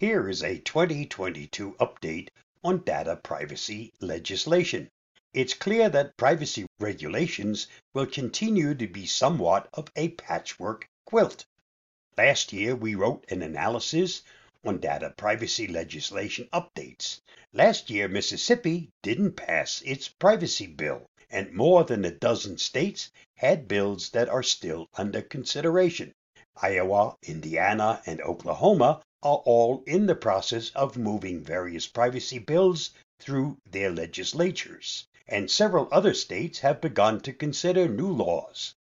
Here is a 2022 update on data privacy legislation. It's clear that privacy regulations will continue to be somewhat of a patchwork quilt. Last year, we wrote an analysis on data privacy legislation updates. Last year, Mississippi didn't pass its privacy bill, and more than a dozen states had bills that are still under consideration. Iowa, Indiana, and Oklahoma are all in the process of moving various privacy bills through their legislatures and several other states have begun to consider new laws.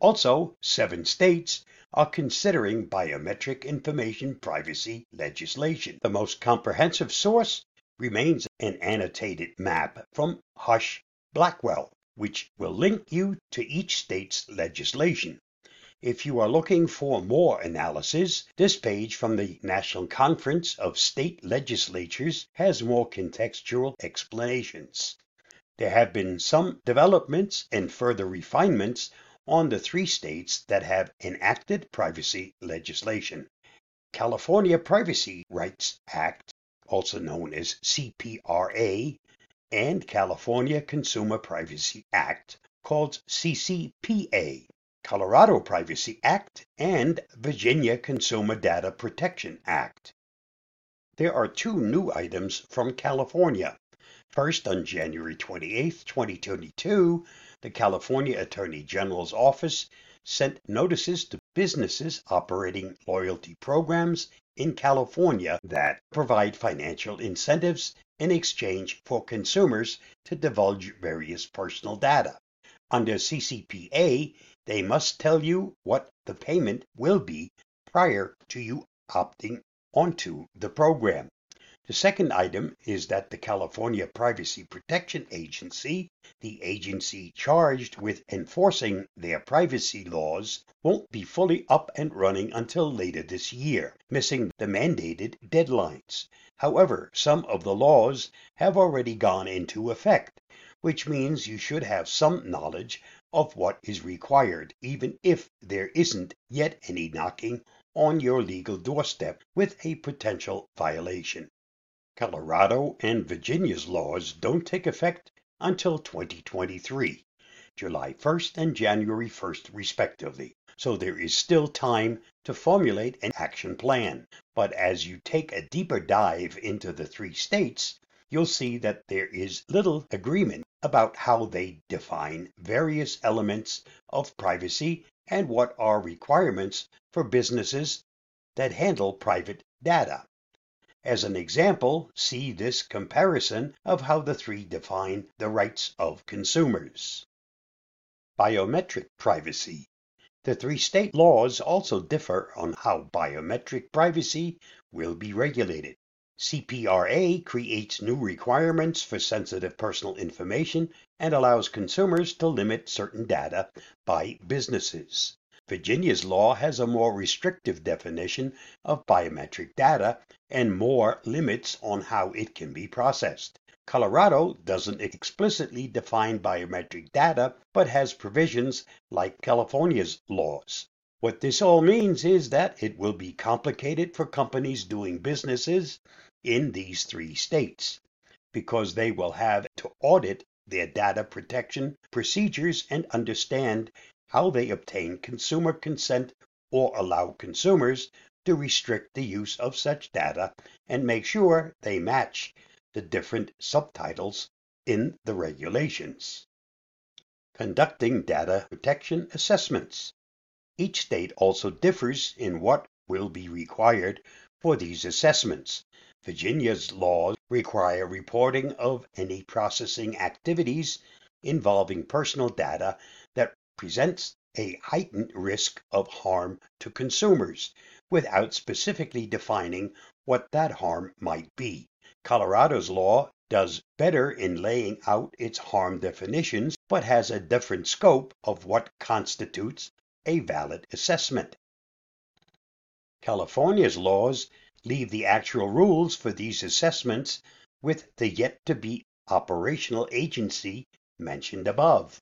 Also, seven states are considering biometric information privacy legislation. The most comprehensive source remains an annotated map from Husch Blackwell, which will link you to each state's legislation. If you are looking for more analysis, this page from the National Conference of State Legislatures has more contextual explanations. There have been some developments and further refinements on the three states that have enacted privacy legislation. California Privacy Rights Act, also known as CPRA, and California Consumer Privacy Act, called CCPA, Colorado Privacy Act, and Virginia Consumer Data Protection Act. There are two new items from California. First, on January 28, 2022, the California Attorney General's Office sent notices to businesses operating loyalty programs in California that provide financial incentives in exchange for consumers to divulge various personal data. Under CCPA, they must tell you what the payment will be prior to you opting onto the program. The second item is that the California Privacy Protection Agency, the agency charged with enforcing their privacy laws, won't be fully up and running until later this year, missing the mandated deadlines. However, some of the laws have already gone into effect, which means you should have some knowledge of what is required, even if there isn't yet any knocking on your legal doorstep with a potential violation. Colorado and Virginia's laws don't take effect until 2023, July 1st and January 1st, respectively. So there is still time to formulate an action plan. But as you take a deeper dive into the three states, you'll see that there is little agreement about how they define various elements of privacy and what are requirements for businesses that handle private data. As an example, see this comparison of how the three define the rights of consumers. Biometric privacy. The three state laws also differ on how biometric privacy will be regulated. CPRA creates new requirements for sensitive personal information and allows consumers to limit certain data by businesses. Virginia's law has a more restrictive definition of biometric data and more limits on how it can be processed. Colorado doesn't explicitly define biometric data, but has provisions like California's laws. What this all means is that it will be complicated for companies doing businesses in these three states because they will have to audit their data protection procedures and understand how they obtain consumer consent or allow consumers to restrict the use of such data and make sure they match the different subtitles in the regulations. Conducting data protection assessments. Each state also differs in what will be required for these assessments. Virginia's laws require reporting of any processing activities involving personal data that presents a heightened risk of harm to consumers without specifically defining what that harm might be. Colorado's law does better in laying out its harm definitions, but has a different scope of what constitutes a valid assessment. California's laws leave the actual rules for these assessments with the yet to be operational agency mentioned above.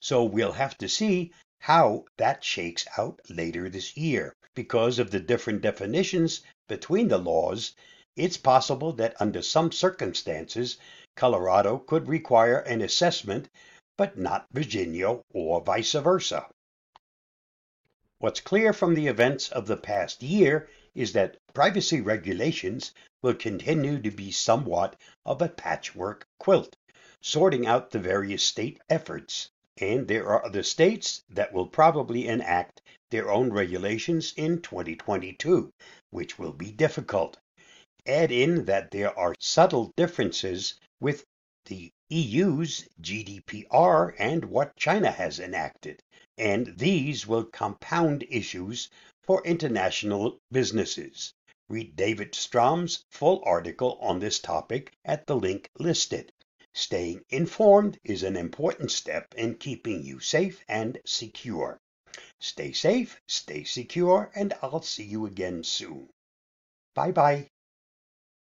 So we'll have to see how that shakes out later this year. because of the different definitions between the laws, it's possible that under some circumstances, Colorado could require an assessment, but not Virginia or vice versa. What's clear from the events of the past year is that privacy regulations will continue to be somewhat of a patchwork quilt, sorting out the various state efforts. And there are other states that will probably enact their own regulations in 2022, which will be difficult. Add in that there are subtle differences with the EU's GDPR and what China has enacted, and these will compound issues for international businesses. Read David Strom's full article on this topic at the link listed. Staying informed is an important step in keeping you safe and secure. Stay safe, stay secure, and I'll see you again soon. Bye bye.